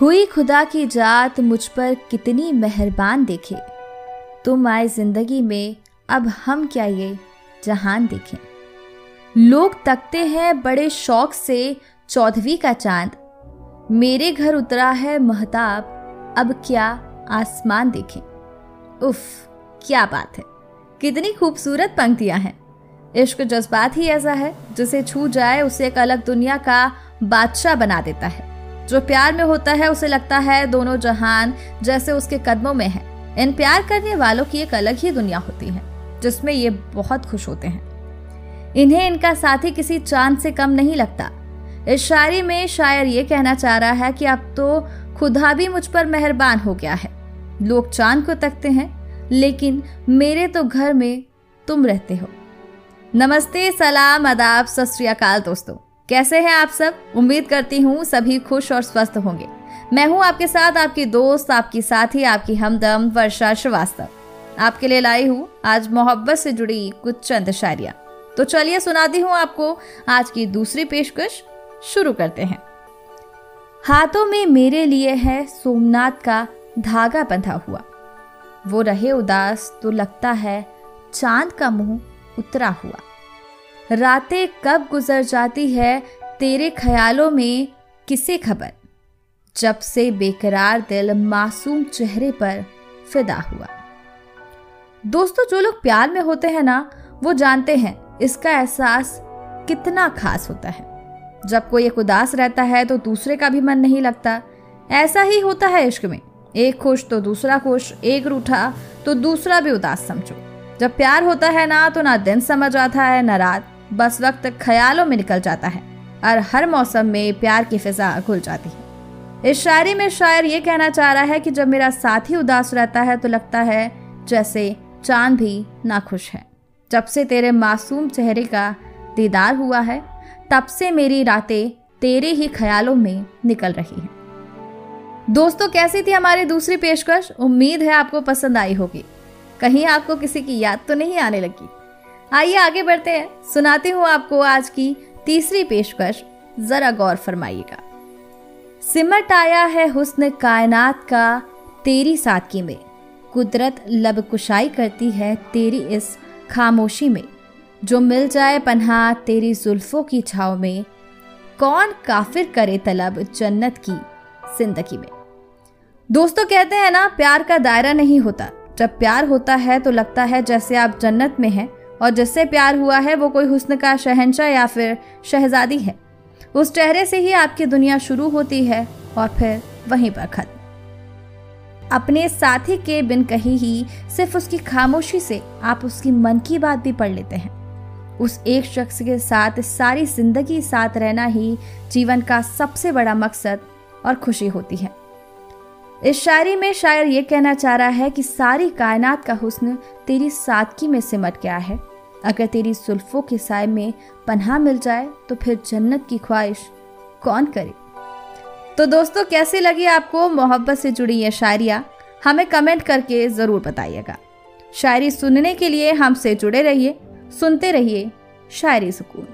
हुई खुदा की जात मुझ पर कितनी मेहरबान देखे। तुम आए ज़िंदगी में, अब हम क्या ये जहान देखें? लोग तकते हैं बड़े शौक से चौदहवीं का चाँद। मेरे घर उतरा है महताब, अब क्या आसमान देखें? उफ, क्या बात है। कितनी खूबसूरत पंक्तियाँ हैं। इश्क जज्बात ही ऐसा है, जिसे छू जाए उसे एक अलग दुनिया का बादशाह बना देता है। जो प्यार में होता है, उसे लगता है दोनों जहान जैसे उसके कदमों में है। इन प्यार करने वालों की एक अलग ही दुनिया होती है, जिसमें ये बहुत खुश होते हैं। इन्हें इनका साथी किसी चाँद से कम नहीं लगता। इस शायरी में शायर ये कहना चाह रहा है कि अब तो खुदा भी मुझ पर मेहरबान हो गया है। लोग चाँद को तकते हैं, लेकिन मेरे तो घर में तुम रहते हो। नमस्ते, सलाम अदाब सत दोस्तों। कैसे हैं आप सब? उम्मीद करती हूँ सभी खुश और स्वस्थ होंगे। मैं हूँ आपके साथ आपकी दोस्त, आपकी साथी, आपकी हमदम वर्षा श्रीवास्तव। आपके लिए लाई हूँ आज मोहब्बत से जुड़ी कुछ चंद शायरिया। तो चलिए सुनाती हूँ आपको आज की दूसरी पेशकश। शुरू करते हैं। हाथों में मेरे लिए है सोमनाथ का धागा बंधा हुआ। वो रहे उदास तो लगता है चाँद का मुँह उतरा हुआ। रातें कब गुजर जाती है, तेरे ख्यालों में किसे खबर? जब से बेकरार दिल मासूम चेहरे पर फिदा हुआ। दोस्तों, जो लोग प्यार में होते हैं ना, वो जानते हैं इसका एहसास कितना खास होता है। जब कोई एक उदास रहता है तो दूसरे का भी मन नहीं लगता। ऐसा ही होता है इश्क में। एक खुश तो दूसरा खुश, एक रूठा तो दूसरा भी उदास, समझो। जब प्यार होता है ना तो ना दिन समझ आता है, ना रात। बस वक्त ख्यालों में निकल जाता है और हर मौसम में प्यार की फिजा घुल जाती है। इस शायरी में शायर ये कहना चाह रहा है कि जब मेरा साथी उदास रहता है तो लगता है जैसे चाँद भी नाखुश है। जब से तेरे मासूम चेहरे का दीदार हुआ है, तब से मेरी रातें तेरे ही ख्यालों में निकल रही हैं। दोस्तों, कैसी थी हमारी दूसरी पेशकश? उम्मीद है आपको पसंद आई होगी। कहीं आपको किसी की याद तो नहीं आने लगी। आइए आगे बढ़ते हैं। सुनाती हूँ आपको आज की तीसरी पेशकश। जरा गौर फरमाइएगा। सिमट आया है हुस्न कायनात का तेरी सादगी में। कुदरत लब कुशाई करती है तेरी इस खामोशी में। जो मिल जाए पन्हा तेरी जुल्फों की छाव में, कौन काफिर करे तलब जन्नत की ज़िंदगी में। दोस्तों कहते हैं ना, प्यार का दायरा नहीं होता। जब प्यार होता है तो लगता है जैसे आप जन्नत में हैं और जिससे प्यार हुआ है, वो कोई हुस्न का शहनशाह या फिर शहजादी है। उस चेहरे से ही आपकी दुनिया शुरू होती है और फिर वहीं पर खत्म। अपने साथी के बिन कही ही सिर्फ़ उसकी खामोशी से आप उसकी मन की बात भी पढ़ लेते हैं। उस एक शख्स के साथ सारी ज़िंदगी साथ रहना ही जीवन का सबसे बड़ा मकसद और खुशी होती है। इस शायरी में शायर ये कहना चाह रहा है कि सारी कायनात का हुस्न तेरी सादगी में सिमट गया है। अगर तेरी सुल्फों के साय में पन्हा मिल जाए तो फिर जन्नत की ख्वाहिश कौन करे? तो दोस्तों, कैसे लगी आपको मोहब्बत से जुड़ी ये शायरिया? हमें कमेंट करके ज़रूर बताइएगा। शायरी सुनने के लिए हमसे जुड़े रहिए, सुनते रहिए शायरी सुकून।